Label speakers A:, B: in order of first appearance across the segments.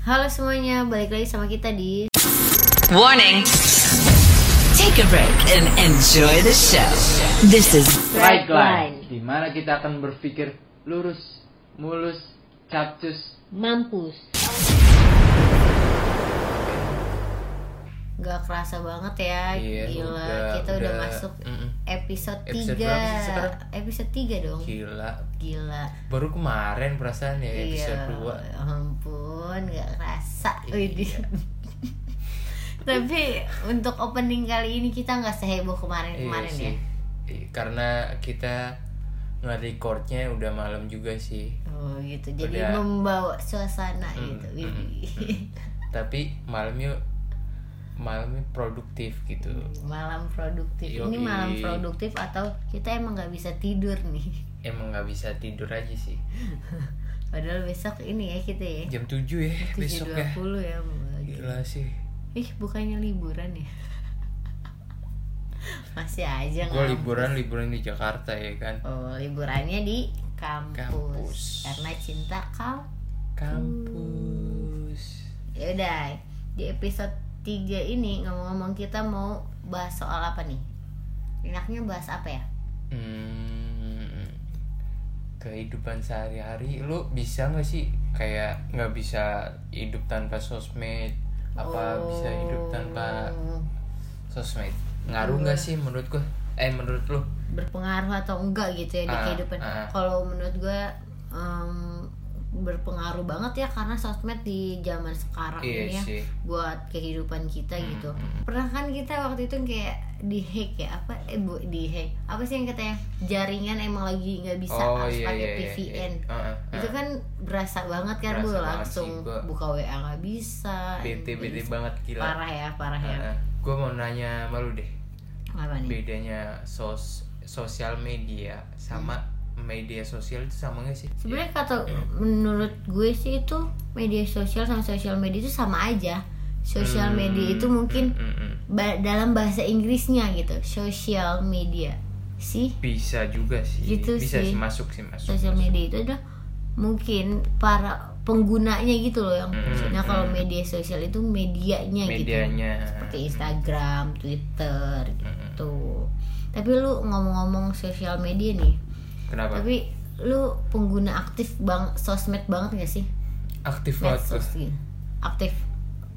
A: Halo semuanya, balik lagi sama kita di
B: Warning. Take a break and enjoy the show. This is
C: Right
A: Line.
C: di mana kita akan berpikir lurus, mulus, capcus.
A: Mampus. Gak kerasa banget ya,
C: Iya,
A: gila.
C: udah-
A: kita udah,
C: udah,
A: masuk
C: mm-mm.
A: episode,
C: Episode
A: 3
C: berapa sih sekarang?
A: Episode 3 dong.
C: Gila,
A: Gila.
C: baru kemarin perasaan ya episode
A: iya,
C: 2
A: ya ampun, gak kerasa.
C: Iya.
A: Tapi untuk opening kali ini kita nggak seheboh kemarin-kemarin
C: Iya
A: ya.
C: sih. Iya, Karena kita nge-recordnya udah malam juga sih.
A: Oh gitu. Jadi
C: Udah.
A: membawa suasana
C: Mm,
A: gitu.
C: mm,
A: Widih.
C: Tapi malamnya malamnya produktif gitu.
A: malam produktif ini
C: Yoi.
A: malam produktif atau kita emang nggak bisa tidur nih
C: Emang nggak bisa tidur aja sih.
A: padahal besok ini ya kita ya
C: Jam 7 ya besok ya.
A: 7.20 ya
C: Gila sih.
A: ih bukannya liburan ya masih aja
C: Gue liburan liburan di Jakarta ya kan.
A: oh liburannya di kampus,
C: Kampus.
A: karena cinta kau
C: Kampus.
A: ya udah di episode 3 ini ngomong-ngomong kita mau bahas soal apa nih? Enaknya bahas apa ya?
C: Hmm, kehidupan sehari-hari. Lu bisa nggak sih kayak nggak bisa hidup tanpa sosmed? Apa bisa hidup tanpa
A: Oh.
C: sosmed? Ngaruh nggak sih menurut gua? Eh menurut lu?
A: Berpengaruh atau enggak gitu ya di
C: Ah,
A: kehidupan.
C: ah.
A: Kalau menurut gue em, berpengaruh banget ya karena sosmed di zaman sekarang
C: Iya
A: ini ya
C: sih.
A: buat kehidupan kita gitu. Pernah kan kita waktu itu kayak di hack ya apa eh bu di hack apa sih yang katanya jaringan emang lagi nggak bisa
C: Oh,
A: harus
C: iya,
A: pakai
C: iya, iya,
A: PVN.
C: iya. Ah, ah,
A: Itu
C: ah.
A: kan berasa banget kan
C: Berasa
A: bu langsung
C: sih, gua.
A: buka WA nggak bisa.
C: bete bete banget gila
A: Parah ya, parah ya.
C: gue mau nanya sama lu deh
A: Apa nih?
C: bedanya sos sosial media sama media sosial itu sama gak sih
A: Sebenarnya kata menurut gue sih itu media sosial sama sosial media itu sama aja. Sosial
C: Hmm,
A: media itu mungkin
C: mm, mm, mm.
A: ba- dalam bahasa Inggrisnya gitu, sosial media. Sih,
C: bisa juga sih
A: Gitu
C: bisa
A: sih.
C: sih masuk sih masuk
A: sosial
C: masuk.
A: media itu adalah mungkin para penggunanya gitu loh yang
C: Hmm,
A: nah kalau
C: hmm.
A: media sosial itu medianya,
C: medianya
A: gitu. Seperti Instagram, Twitter
C: Hmm,
A: gitu. Tapi lu ngomong-ngomong sosial media nih,
C: kenapa?
A: Tapi lu pengguna aktif bang sosmed banget gak sih?
C: aktif banget
A: gitu. aktif.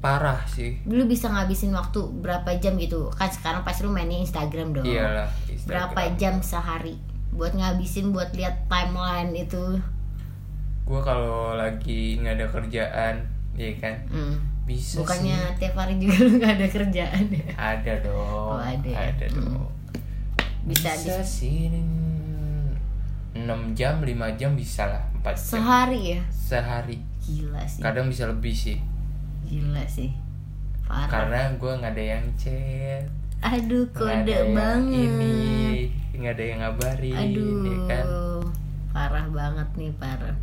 C: Parah sih.
A: Dulu bisa ngabisin waktu berapa jam gitu? Kan sekarang pasti lu mainin Instagram dong.
C: Iyalah
A: berapa jam sehari buat ngabisin buat lihat timeline itu?
C: Gue kalau lagi nggak ada kerjaan ya kan?
A: Hmm.
C: bisa
A: bukannya
C: sih.
A: tiap hari juga lu gak ada kerjaan ya?
C: Ada dong
A: Oh, ada ya?
C: ada
A: Hmm.
C: dong.
A: Bisa,
C: bisa
A: di
C: sih 6 jam 5 jam bisa lah 4 jam.
A: Sehari ya?
C: Sehari.
A: Gila sih.
C: Kadang bisa lebih sih.
A: Gila sih. Parah.
C: Karena gue nggak ada yang chat.
A: Aduh
C: nggak
A: kode
C: ada yang
A: banget.
C: ini nggak ada yang ngabarin
A: aduh
C: ya kan?
A: Parah banget nih parah.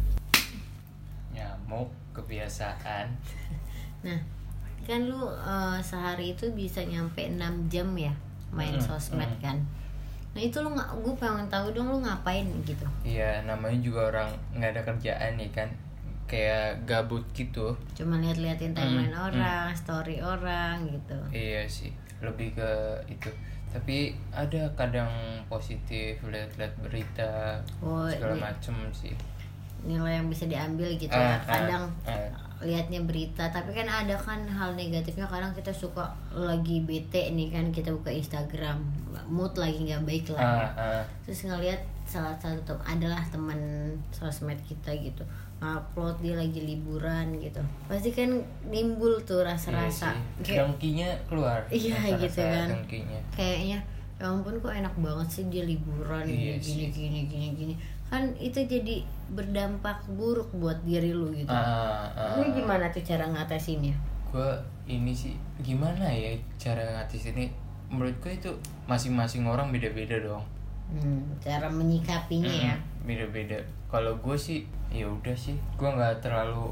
C: Nyamuk kebiasaan.
A: Nah, kan lu eh, sehari itu bisa nyampe 6 jam ya main
C: Mm,
A: sosmed kan. Nah, itu lu nggak gue pengen tahu dong lu ngapain gitu.
C: Iya namanya juga orang nggak ada kerjaan nih kan kayak gabut gitu
A: Cuma lihat-liatin timeline
C: Mm,
A: orang, story orang gitu.
C: iya sih lebih ke itu tapi ada kadang positif lihat-lihat berita
A: Oh,
C: segala
A: ini-
C: macem sih
A: Nilai yang bisa diambil gitu ya.
C: Ah, ah,
A: Kadang
C: ah.
A: Lihatnya berita, tapi kan ada kan hal negatifnya kadang kita suka lagi bete nih kan kita buka Instagram, mood lagi nggak baik lah.
C: Ah, ah.
A: terus ngelihat salah satu tem adalah teman sosmed kita gitu upload dia lagi liburan gitu pasti kan nimbul tuh
C: Iya
A: rasa-rasa kayak
C: dengkinya keluar
A: Iya,
C: Rasa-rasa
A: gitu kan.
C: dengkinya
A: kayaknya ya ampun kok enak banget sih dia liburan
C: Iya
A: gini,
C: sih.
A: gini gini gini kan itu jadi berdampak buruk buat diri lu gitu.
C: Ah, ah.
A: ini gimana tuh cara ngatasinnya?
C: Gue ini sih gimana ya cara ngatis ini menurut gue itu masing-masing orang beda-beda dong.
A: Hmm, cara menyikapinya ya.
C: Mm, beda-beda. Kalau gue sih ya udah sih. Gue nggak terlalu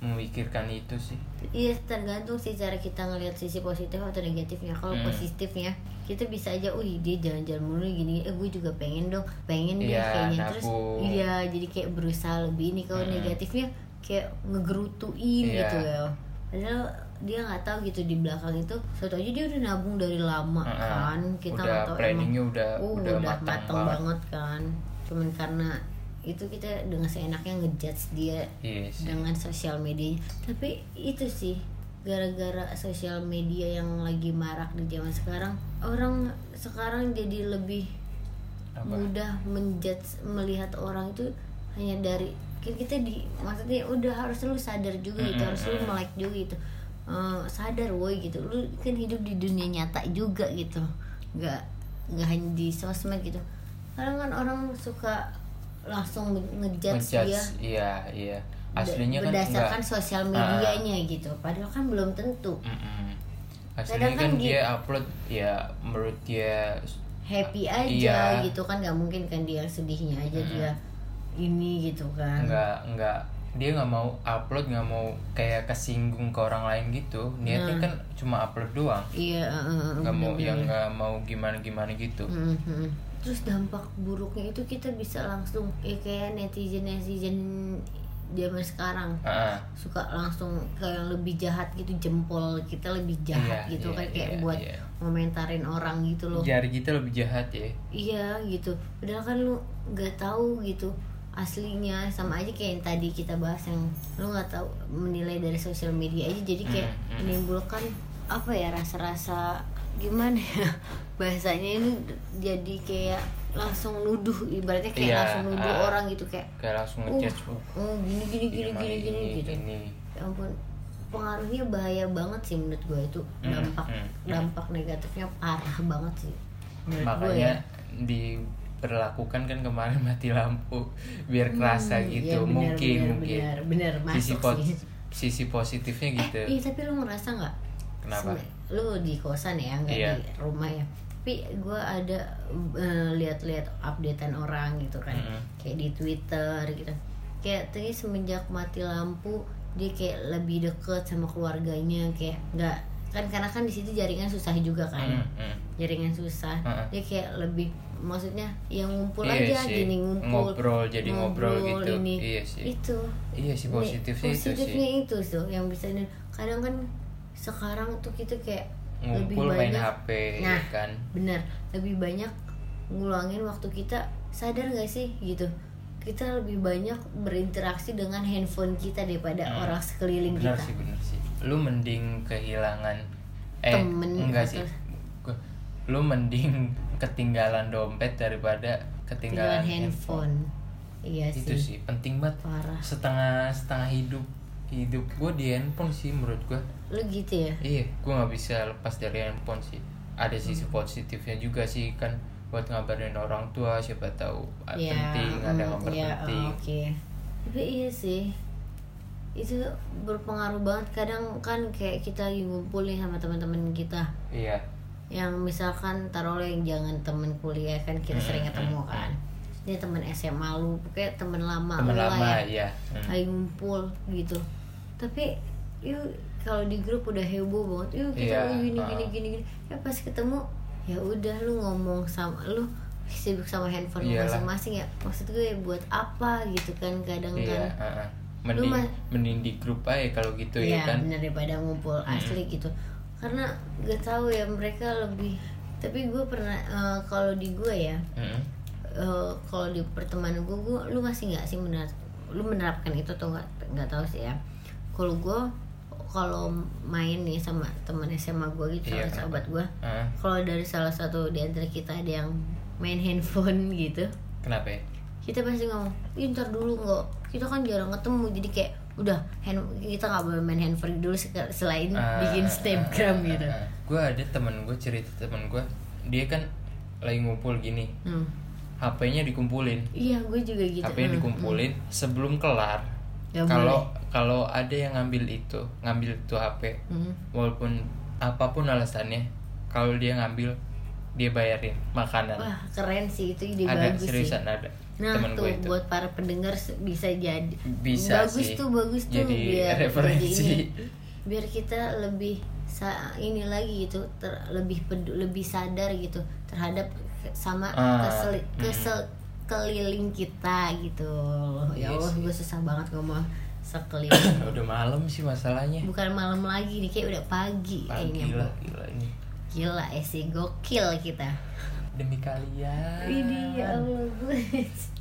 C: memikirkan itu sih
A: Iya tergantung sih cara kita ngelihat sisi positif atau negatifnya. Kalau
C: Hmm.
A: positifnya kita bisa aja, wih dia jalan-jalan mulu gini, eh gue juga pengen dong, pengen deh
C: Iya,
A: kayaknya. Terus iya jadi kayak berusaha lebih ini. Kalau
C: Hmm.
A: negatifnya kayak ngegerutuin
C: Iya.
A: gitu ya padahal dia nggak tahu gitu di belakang itu suatu aja dia udah nabung dari lama
C: Heeh.
A: kan kita nggak tahu
C: planningnya
A: emang
C: udah-
A: uh,
C: udah
A: udah
C: matang
A: matang
C: banget.
A: banget kan cuman karena itu kita dengan seenaknya ngejudge dia
C: sih
A: dengan sosial media tapi itu sih gara-gara sosial media yang lagi marak di zaman sekarang orang sekarang jadi lebih
C: Apa?
A: mudah menjudge melihat orang itu hanya dari kita di maksudnya udah harus lu sadar juga gitu harus lu melek juga gitu. Eh, sadar woi gitu lu kan hidup di dunia nyata juga gitu. Nggak nggak hanya di sosmed gitu. Kadang kan orang suka langsung ngejudge dia.
C: Ngejudge, iya. Iya aslinya kan
A: berdasarkan
C: enggak.
A: sosial medianya gitu. Padahal kan belum tentu.
C: Mm-mm. aslinya
A: Kadang kan
C: kan
A: dia-
C: dia upload ya menurut dia
A: happy aja
C: Iya.
A: gitu kan. Nggak mungkin kan dia sedihnya aja dia ini gitu kan.
C: Nggak nggak. Dia nggak mau upload nggak mau kayak kesinggung ke orang lain gitu. Niatnya kan cuma upload doang.
A: Iya eh, eh,
C: nggak mau yang nggak mau gimana gimana gitu.
A: Hmm, hmm. Terus dampak buruknya itu kita bisa langsung ya kayak netizen netizen zaman sekarang
C: Ah,
A: suka langsung kayak yang lebih jahat gitu jempol kita lebih jahat
C: Iya,
A: gitu
C: iya,
A: kan kayak
C: iya,
A: buat
C: iya.
A: ngomentarin orang gitu loh
C: jari kita lebih jahat ya
A: Iya gitu. Padahal kan lu nggak tahu gitu aslinya sama aja kayak yang tadi kita bahas yang lu nggak tahu menilai dari sosial media aja jadi kayak
C: Hmm, hmm.
A: menimbulkan apa ya rasa-rasa gimana ya bahasanya ini jadi kayak langsung nuduh ibaratnya kayak
C: Iya,
A: langsung nuduh
C: ah.
A: orang gitu kayak
C: kayak langsung
A: uh,
C: ngejudge uh,
A: oh, gini gini gini gini gini
C: ini,
A: gitu
C: ini.
A: ya ampun pengaruhnya bahaya banget sih menurut gue itu
C: Hmm,
A: dampak
C: hmm, hmm.
A: dampak negatifnya parah banget sih menurut gue
C: makanya
A: ya
C: diberlakukan kan kemarin mati lampu biar kerasa
A: Hmm,
C: gitu
A: benar,
C: mungkin
A: benar,
C: mungkin
A: benar, benar,
C: sisi
A: masuk
C: po-
A: sih.
C: sisi positifnya gitu
A: Iya tapi lu ngerasa nggak?
C: Kenapa?
A: Sebe- Lu di kosan ya, nggak
C: Iya.
A: di rumah ya. Tapi gue ada eh, lihat-lihat updatean orang gitu kan,
C: Mm-mm.
A: kayak di Twitter gitu. Kayak tadi semenjak mati lampu dia kayak lebih deket sama keluarganya kayak nggak kan karena kan di situ jaringan susah juga kan
C: Mm, mm.
A: jaringan susah
C: Mm-mm.
A: dia kayak lebih maksudnya yang ngumpul
C: Iya
A: aja
C: sih.
A: gini ngumpul
C: Ngobrol, jadi ngobrol gitu.
A: ini
C: Iya sih.
A: itu
C: iya sih
A: Nih,
C: positifnya itu sih
A: positifnya itu tuh yang bisa ini kadang kan sekarang tuh kita kayak lebih
C: ngumpul main
A: banyak
C: HP
A: nah
C: ya kan?
A: bener. Lebih banyak ngulangin waktu kita sadar gak sih? Gitu. Kita lebih banyak berinteraksi dengan handphone kita daripada
C: Hmm.
A: orang sekeliling
C: benar
A: kita.
C: sih benar sih. Lu mending kehilangan eh
A: Temen
C: enggak
A: atau-
C: sih lu mending ketinggalan dompet daripada ketinggalan
A: tinggalan handphone. Iya
C: itu
A: sih.
C: sih penting banget.
A: Parah.
C: Setengah setengah hidup hidup gue di handphone sih menurut gue
A: lu gitu ya?
C: Iya gue nggak bisa lepas dari handphone sih. Ada sisi
A: Hmm.
C: positifnya juga sih kan buat ngabarin orang tua siapa tahu ah,
A: ya
C: penting ada kabar
A: ya,
C: penting
A: oh, oke. Tapi iya sih itu berpengaruh banget. Kadang kan kayak kita lagi ngumpul nih sama teman-teman kita.
C: Iya.
A: Yang misalkan taruh yang jangan temen kuliah kan kita
C: Hmm,
A: sering ketemu kan. Ini temen SMA lu kayak temen lama lah
C: lama
A: ya.
C: ya Hmm.
A: lagi ngumpul gitu tapi yuk kalau di grup udah heboh banget yuk kita
C: Iya,
A: oh, gini
C: ah.
A: gini gini. Gini ya pas ketemu ya udah lu ngomong sama lu sibuk sama handphone masing-masing ya. Maksud gue buat apa gitu kan kadang
C: iya
A: kan.
C: heeh. mending
A: mah-
C: mending di grup aja kalau gitu ya,
A: Iya
C: kan.
A: bener daripada ngumpul asli gitu. Karena gak tahu ya mereka lebih tapi gue pernah eh, kalau di gue ya
C: Mm-mm.
A: eh, kalau di pertemanan gue gue lu masih nggak sih menerap lu menerapkan itu atau nggak nggak tahu sih ya kalau gue kalau main nih sama teman SMA gue gitu sama
C: kenapa?
A: sahabat gue
C: Heeh.
A: kalau dari salah satu di antara kita ada yang main handphone gitu
C: kenapa ya?
A: kita pasti ngomong "Ih, ntar dulu nggak. Kita kan jarang ketemu jadi kayak udah hand kita nggak boleh main handphone dulu selain
C: Ah,
A: bikin snapgram gitu.
C: gue ada temen gue cerita temen gue dia kan lagi ngumpul gini.
A: Hmm.
C: HP-nya dikumpulin.
A: Iya gue juga gitu.
C: HP-nya
A: Hmm,
C: dikumpulin sebelum kelar
A: Gak
C: kalau kalau ada yang ngambil itu ngambil itu HP
A: hmm.
C: walaupun apa pun alasannya kalau dia ngambil dia bayarin makanan
A: wah keren sih itu ide
C: ada
A: bagus sih
C: seriusan ada
A: Nah
C: temen
A: tuh
C: gue itu
A: buat para pendengar bisa jadi
C: Bisa
A: bagus
C: sih.
A: tuh bagus tuh
C: Jadi
A: biar
C: referensi.
A: jadi ini. biar kita lebih sa ini lagi gitu ter- lebih pedu- lebih sadar gitu terhadap sama
C: Ah,
A: kesel
C: mm.
A: Kesel keliling kita gitu. Ya
C: Iya
A: Allah gue susah banget ngomong sekeliling.
C: Udah malam sih masalahnya.
A: Bukan malam lagi nih kayak udah pagi
C: pagi
A: kayaknya
C: lah gila ini.
A: Gila eh sih gokil kita.
C: Demi kalian.
A: Ini ya Allah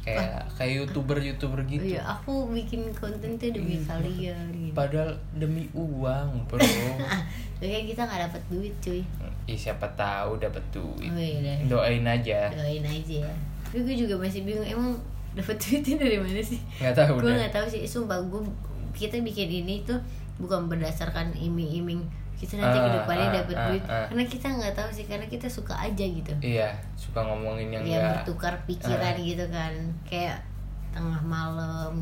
C: kayak kayak youtuber youtuber gitu.
A: Iya, aku bikin konten tuh demi
C: Iya.
A: kalian gitu.
C: padahal demi uang bro.
A: Kayaknya kita nggak dapat duit cuy.
C: Ih, siapa tahu dapat duit.
A: Oh iya
C: doain aja.
A: Doain aja. ya. Tapi gue juga masih bingung emang dapat duitnya dari mana sih?
C: nggak tahu
A: gue nggak tahu sih. Sumpah gue kita bikin ini tuh bukan berdasarkan iming-iming kita nanti
C: Ah,
A: ke depannya
C: ah,
A: dapat
C: ah,
A: duit
C: ah.
A: karena kita nggak tahu sih karena kita suka aja gitu
C: iya suka ngomongin yang
A: ya
C: enggak
A: bertukar pikiran
C: Ah.
A: gitu kan kayak tengah malam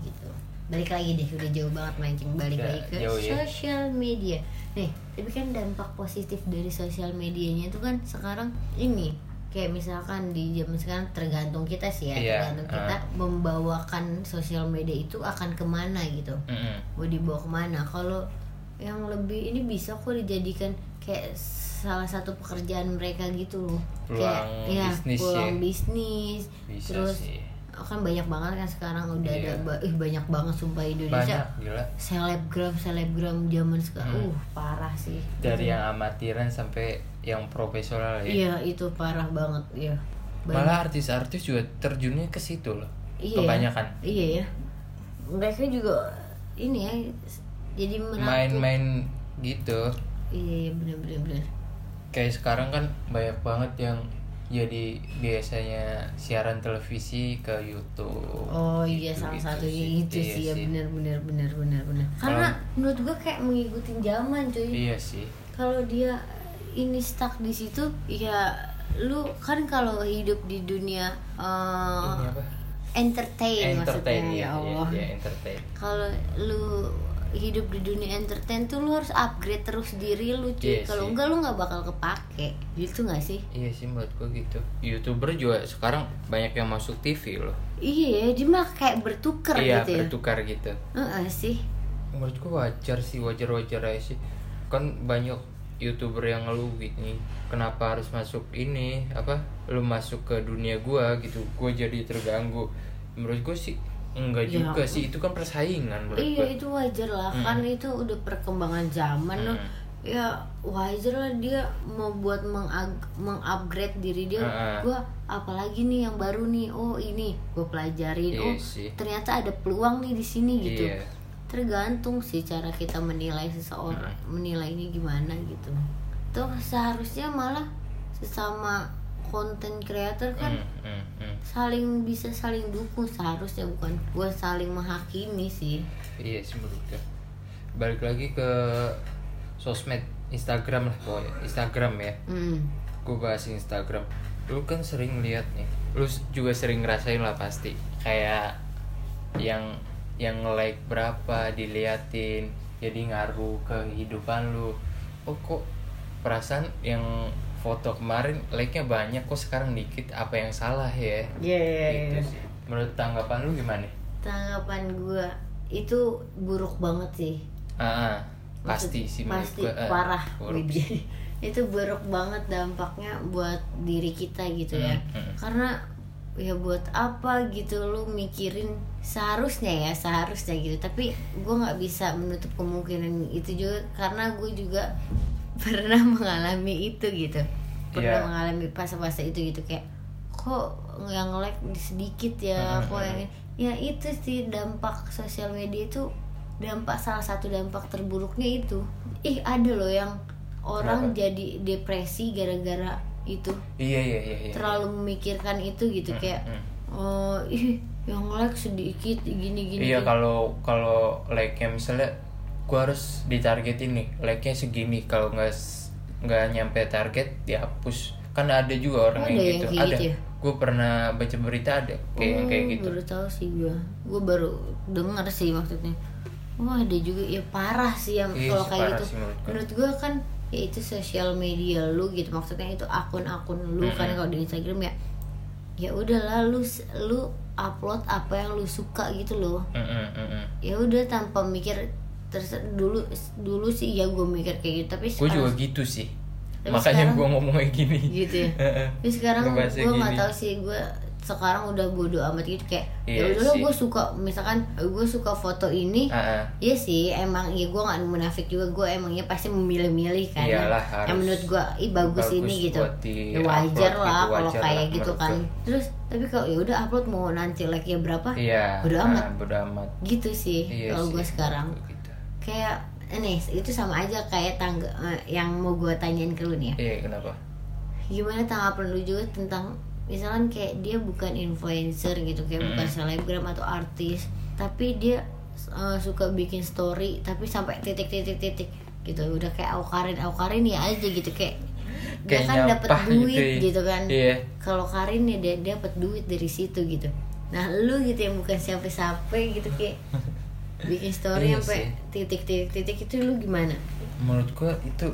A: gitu balik lagi deh udah jauh banget mancing balik
C: Udah
A: lagi ke
C: jauh ya.
A: sosial media nih tapi kan dampak positif dari sosial medianya itu kan sekarang ini kayak misalkan di zaman sekarang tergantung kita sih ya
C: Iya,
A: tergantung kita
C: ah.
A: membawakan sosial media itu akan ke mana gitu
C: Mm-mm.
A: mau dibawa ke mana kalau yang lebih ini bisa kok dijadikan kayak salah satu pekerjaan mereka gitu loh kayak
C: Peluang
A: ya
C: bisnis
A: peluang
C: ya.
A: bisnis
C: bisa
A: terus
C: sih
A: kan banyak banget kan sekarang udah ada
C: Iya.
A: ih, banyak banget sumpah Indonesia
C: banyak gila
A: selebgram selebgram zaman sekarang
C: Hmm.
A: uh parah sih
C: dari yang amatiran sampai yang profesional ya
A: iya itu parah banget ya
C: malah artis-artis juga terjunnya ke situ loh
A: Iya.
C: kebanyakan
A: iya ya mereka juga ini ya jadi
C: main-main gitu
A: iya iya bener
C: kayak sekarang kan banyak banget yang jadi biasanya siaran televisi ke YouTube.
A: Oh iya salah
C: gitu
A: satunya
C: sih.
A: itu
C: Iya
A: sih ya benar benar benar benar benar. Karena menurut gua kayak mengikuti zaman cuy.
C: Iya sih.
A: Kalau dia ini stuck di situ ya lu kan kalau hidup di dunia eh,
C: Ini apa?
A: entertain,
C: Entertain
A: maksudnya
C: ya,
A: ya Allah.
C: Iya, entertain.
A: Kalau lu hidup di dunia entertain tuh lu harus upgrade terus diri lu cuy.
C: Iya
A: kalau enggak lu nggak bakal kepake. Gitu nggak sih?
C: Iya sih menurut gua gitu. YouTuber juga sekarang banyak yang masuk TV loh.
A: Iya, dia mah kayak bertukar
C: iya,
A: gitu ya.
C: bertukar gitu.
A: Heeh sih.
C: Menurut gua wajar sih, wajar-wajar aja sih. Kan banyak youtuber yang gitu nih kenapa harus masuk ini apa lu masuk ke dunia gua gitu gua jadi terganggu menurut gua sih enggak
A: Ya,
C: juga sih itu kan persaingan menurut
A: Iya
C: gua
A: itu wajar lah
C: Hmm.
A: kan itu udah perkembangan zaman loh.
C: Hmm.
A: Ya wajar lah dia mau buat mengupgrade diri dia.
C: Heeh.
A: Gua apalagi nih yang baru nih. Oh ini gue pelajarin.
C: Iya
A: oh
C: sih.
A: ternyata ada peluang nih di sini gitu.
C: Iya.
A: Tergantung sih cara kita menilai seseorang,
C: Hmm.
A: menilai ini gimana gitu. Tuh seharusnya malah sesama konten creator kan
C: Hmm, hmm, hmm.
A: saling bisa saling dukung seharusnya bukan gue saling menghakimi sih.
C: iya sih menurut gua balik lagi ke sosmed Instagram lah pokoknya Instagram ya
A: Hmm.
C: gue bahas Instagram lu kan sering lihat nih lu juga sering ngerasain lah pasti kayak yang yang like berapa diliatin jadi ngaruh ke kehidupan lu oh kok perasaan yang foto kemarin like-nya banyak kok sekarang dikit apa yang salah ya
A: Iya.
C: gitu sih menurut tanggapan lu gimana
A: Tanggapan gue itu buruk banget sih.
C: ah ah, pasti sih menurut
A: Pasti
C: gua, eh,
A: parah.
C: buruk sih.
A: itu buruk banget dampaknya buat diri kita gitu ya.
C: Hmm, hmm.
A: Karena ya buat apa gitu lu mikirin seharusnya ya seharusnya gitu. Tapi gue nggak bisa menutup kemungkinan itu juga karena gue juga pernah mengalami itu gitu. Pernah
C: Iya.
A: mengalami fase-fase itu gitu kayak kok yang like sedikit ya
C: Hmm,
A: kok yang ya itu sih dampak sosial media itu dampak salah satu dampak terburuknya itu. Ih ada loh yang orang
C: Kenapa?
A: jadi depresi gara-gara itu.
C: Iya iya iya, iya.
A: terlalu memikirkan itu gitu
C: Hmm,
A: kayak
C: hmm.
A: oh ih yang like sedikit gini gini
C: Iya kalau kalau like nya misalnya gua harus ditargetin nih like nya segini. Kalau nggak nggak nyampe target dihapus kan ada juga orang
A: Oh,
C: yang
A: ada
C: gitu.
A: yang kayak
C: ada.
A: gitu ya?
C: gue pernah baca berita ada kayak yang kayak
A: Oh,
C: gitu.
A: baru tahu sih gue gue baru dengar sih maksudnya. Wah ada juga ya parah sih yang
C: Iya
A: kalau kayak gitu.
C: gue.
A: menurut gue kan ya itu sosial media lu gitu maksudnya itu akun-akun lu kan
C: Mm-mm.
A: kalau di Instagram ya ya udahlah lu lu upload apa yang lu suka gitu loh
C: Mm, mm, mm, mm.
A: ya udah tanpa mikir terus dulu dulu sih ya gue mikir kayak gitu tapi
C: gue juga gitu sih
A: Tapi
C: makanya gue ngomong kayak gini
A: gitu ya
C: Heeh.
A: tapi sekarang gue nggak
C: gini.
A: tahu sih gue sekarang udah bodo amat gitu kayak ya udah lo gue suka misalkan gue suka foto ini.
C: Ah, ah.
A: Iya sih, emang ya gue gak munafik juga gue emangnya pasti memilih-milih kan. Yang-
C: Iyalah,
A: yang
C: harus.
A: menurut gue ih bagus,
C: bagus
A: ini gitu. ya wajar lah
C: gitu,
A: kalau kayak
C: lah
A: gitu kan. terus tapi kalau ya udah upload mau nanti like ya berapa?
C: Iya
A: bodo
C: ah,
A: amat.
C: bodo amat.
A: Gitu sih
C: iya
A: kalau gue sekarang.
C: gitu.
A: kayak ini itu sama aja kayak tangga eh, yang mau gue tanyain ke lu nih ya.
C: Iya kenapa?
A: Gimana tanggapan lu juga tentang misalkan kayak dia bukan influencer gitu kayak bukan selebgram atau artis tapi dia uh, suka bikin story tapi sampai titik-titik-titik gitu. Udah kayak Aukarin Aukarin ya aja gitu kayak dia kan dapat
C: gitu
A: duit
C: ya.
A: gitu, kan.
C: Iya.
A: kalau Karin ya dia dapat duit dari situ gitu. Nah lu gitu yang bukan siapa-siapa gitu kayak bikin story
C: Iya
A: sampai titik-titik-titik itu lu gimana?
C: Menurut gua itu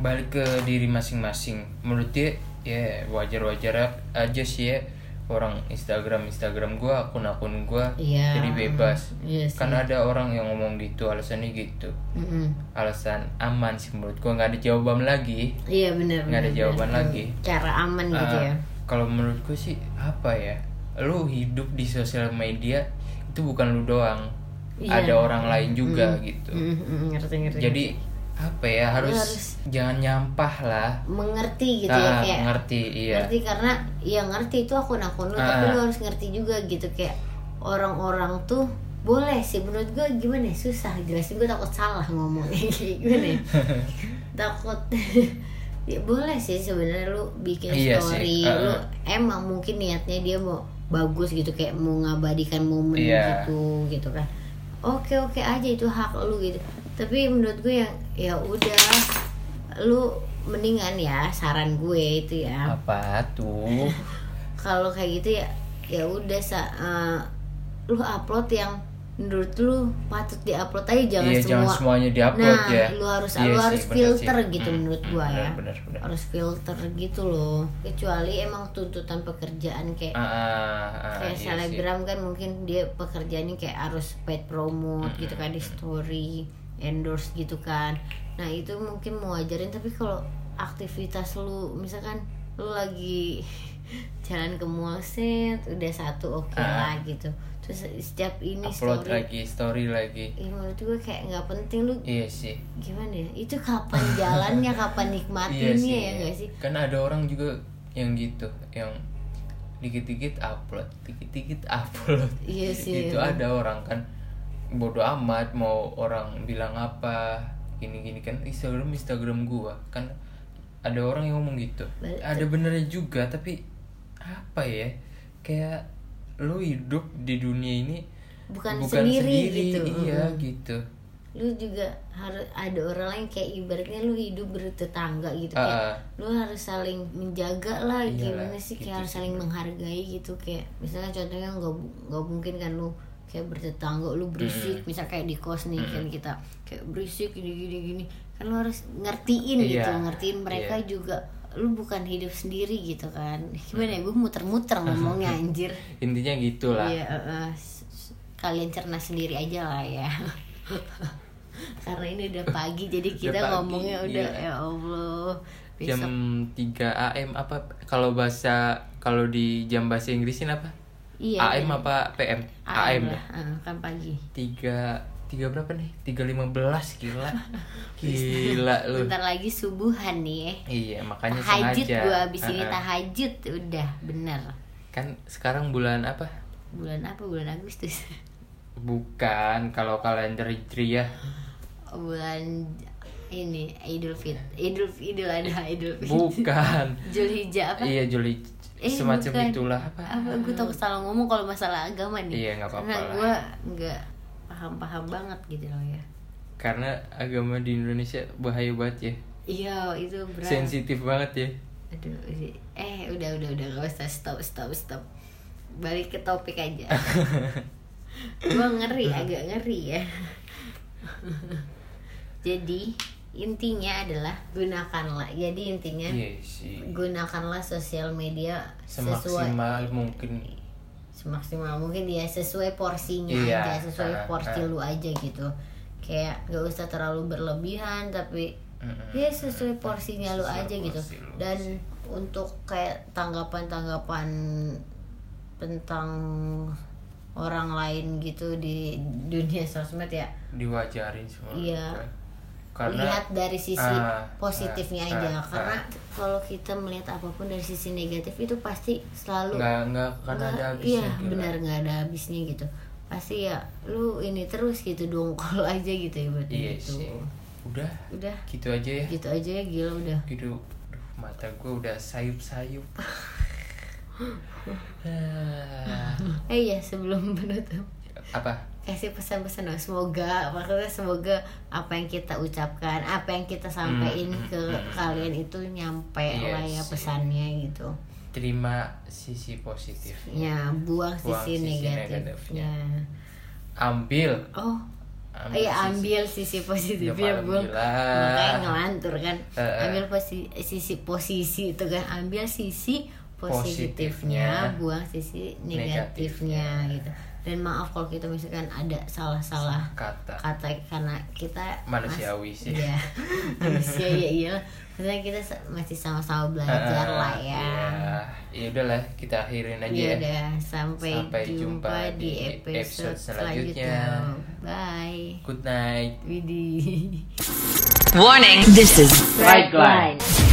C: balik ke diri masing-masing. Menurut dia ya wajar-wajar aja sih ya orang Instagram Instagram gua akun-akun gua
A: Iya.
C: jadi bebas
A: Iya sih.
C: kan ada orang yang ngomong gitu alasannya gitu
A: Mm-mm.
C: alasan aman sih menurut gua nggak ada jawaban lagi
A: Iya benar.
C: Nggak ada jawaban
A: benar.
C: lagi.
A: Cara aman gitu
C: Ah,
A: ya.
C: kalau menurut gue sih apa ya lu hidup di sosial media itu bukan lu doang
A: Iya.
C: ada orang lain juga gitu
A: Mm, mm, ngerti ngerti.
C: jadi apa ya harus,
A: harus-
C: jangan nyampah lah
A: mengerti gitu ya
C: Ah,
A: kayak
C: ngerti iya
A: ngerti karena ya ngerti itu akun-akun lu
C: Ah.
A: tapi lu harus ngerti juga gitu kayak orang-orang tuh boleh sih menurut gue gimana ya susah jelasin gue takut salah ngomongnya kayak gimana ya takut ya boleh sih sebenarnya lu bikin
C: Iya
A: story
C: sih, ah,
A: lu
C: ah.
A: emang mungkin niatnya dia mau bagus gitu kayak mau ngabadikan momen
C: Iya.
A: gitu gitu kan oke oke aja itu hak lu gitu tapi menurut gue yang ya udah lu mendingan ya saran gue itu ya.
C: Apa tuh?
A: Kalau kayak gitu ya ya udah sa eh, lu upload yang menurut lu patut diupload aja jangan
C: iya
A: semua
C: jangan semuanya diupload
A: nah
C: ya.
A: lu harus
C: Iya
A: lu
C: sih,
A: harus filter
C: sih.
A: gitu
C: Hmm,
A: menurut
C: hmm,
A: gua
C: bener,
A: ya.
C: bener, bener.
A: harus filter gitu loh. Kecuali emang tuntutan pekerjaan kayak
C: ah, ah,
A: kayak
C: iya
A: selebgram kan mungkin dia pekerjaannya kayak harus paid promote gitu kan di story endorse gitu kan. Nah itu mungkin mau ajarin tapi kalau aktivitas lu misalkan lu lagi jalan ke mall set udah satu oke
C: Ah.
A: lah gitu. Terus setiap ini
C: upload
A: story
C: lagi story lagi.
A: Ih, menurut gue kayak nggak penting lu
C: iya sih.
A: gimana ya? Itu kapan jalannya kapan nikmatinnya ya nggak sih?
C: Kan ada orang juga yang gitu yang dikit-dikit upload dikit-dikit upload.
A: Iya sih,
C: itu
A: emang.
C: ada orang kan bodoh amat mau orang bilang apa gini-gini kan Instagram Instagram gua kan ada orang yang ngomong gitu
A: Betul.
C: ada benernya juga tapi apa ya kayak lu hidup di dunia ini
A: Bukan sendiri gitu.
C: iya
A: Mm-mm.
C: gitu
A: lu juga harus ada orang lain kayak ibaratnya lu hidup bertetangga gitu
C: Ah,
A: kayak lu harus saling menjaga lah
C: Iyalah,
A: gimana sih
C: gitu
A: kayak harus saling menghargai gitu kayak misalnya contohnya nggak nggak mungkin kan lu kayak bertetangga lu berisik. Misal kayak di kos nih kan kita kayak berisik gini gini gini. Kan lu harus ngertiin gitu
C: Iya,
A: ngertiin mereka
C: iya.
A: juga. Lu bukan hidup sendiri gitu kan. Gimana ya gue muter-muter ngomongnya anjir.
C: Intinya gitulah
A: eh, s- s- kalian cerna sendiri aja lah ya. Karena ini udah pagi jadi kita
C: pagi,
A: ngomongnya udah
C: iya.
A: ya Allah.
C: jam
A: Besok
C: 3 AM apa? Kalau bahasa kalau di jam bahasa Inggrisin apa
A: iya.
C: AM
A: iya.
C: apa PM
A: AM,
C: AM,
A: lah, eh, kan pagi.
C: tiga tiga berapa nih tiga lima belas gila gila lu
A: Bentar lagi subuhan nih ya.
C: iya makanya
A: Tahajud
C: sengaja
A: gua abis ini
C: Ah, ah.
A: tahajud udah bener.
C: kan sekarang bulan apa
A: Bulan apa? Bulan Agustus.
C: bukan kalau kalender hijriah
A: Bulan ini Idul Fit, Idul Idul Adha, Idul Fitri.
C: bukan
A: Julhijjah apa?
C: iya Juli
A: Eh,
C: semacam
A: bukan.
C: itulah apa?
A: Apa gue takut salah ngomong kalau masalah agama nih.
C: Iya, nggak apa-apa
A: karena gue nggak paham-paham banget gitu loh ya.
C: Karena agama di Indonesia bahaya banget ya.
A: Iya itu berat.
C: Sensitif banget ya.
A: Aduh eh udah udah udah gak usah. Stop stop stop. Balik ke topik aja. Gue ngeri agak ngeri ya. Jadi intinya adalah gunakanlah jadi intinya
C: iya sih
A: gunakanlah sosial media sesuai
C: semaksimal mungkin
A: semaksimal mungkin ya sesuai porsinya
C: Iya,
A: aja sesuai
C: ah,
A: porsi
C: ah.
A: lu aja gitu kayak gak usah terlalu berlebihan tapi
C: Mm-mm.
A: ya sesuai porsinya lu
C: Sesuai
A: aja gitu
C: porsi lu
A: dan
C: sih.
A: untuk kayak tanggapan-tanggapan tentang orang lain gitu di dunia sosmed ya
C: diwajarin semua
A: Iya.
C: kan. Karena
A: lihat dari sisi
C: Ah,
A: positifnya
C: ah,
A: aja.
C: ah,
A: karena
C: ah.
A: kalau kita melihat apa pun dari sisi negatif itu pasti selalu
C: nggak nggak karena
A: nggak-
C: ada habisnya
A: iya
C: gila.
A: benar nggak ada habisnya gitu. Pasti ya lu ini terus gitu dongkol aja gitu ya buat
C: iya
A: gitu.
C: sih. Udah
A: udah.
C: gitu aja ya.
A: Gitu aja ya gila udah.
C: Gitu. Aduh, mata gue udah sayup sayup
A: eh ya sebelum menutup.
C: Apa
A: kasih pesan-pesan dong. Semoga maksudnya semoga apa yang kita ucapkan apa yang kita sampaikan
C: Hmm,
A: ke
C: hmm,
A: kalian itu nyampe
C: Iya
A: lah ya pesannya gitu.
C: Terima sisi positifnya
A: ya buang,
C: Buang
A: sisi,
C: sisi
A: negatifnya.
C: Ambil.
A: Oh
C: Ambil
A: iya
C: sisi-
A: ambil sisi positifnya
C: Ya,
A: buang
C: alhamdulillah.
A: makanya ngelantur kan. Ambil posi- sisi posisi itu kan. Ambil sisi positifnya.
C: Positifnya.
A: buang sisi negatifnya,
C: Negatifnya.
A: gitu dan maaf kalau kita misalkan ada salah-salah
C: kata
A: kata karena kita
C: Manusiawi
A: mas-
C: sih.
A: iya manusia ya iya maksudnya kita sa- masih sama-sama belajar
C: Ah,
A: lah ya
C: iya. ya udahlah kita akhirin aja
A: ya
C: ya
A: udah sampai,
C: Sampai
A: jumpa,
C: jumpa
A: di
C: di
A: episode,
C: episode
A: selanjutnya.
C: selanjutnya.
A: bye
C: good night
A: Widih
B: Warning. This is
A: Bright Line.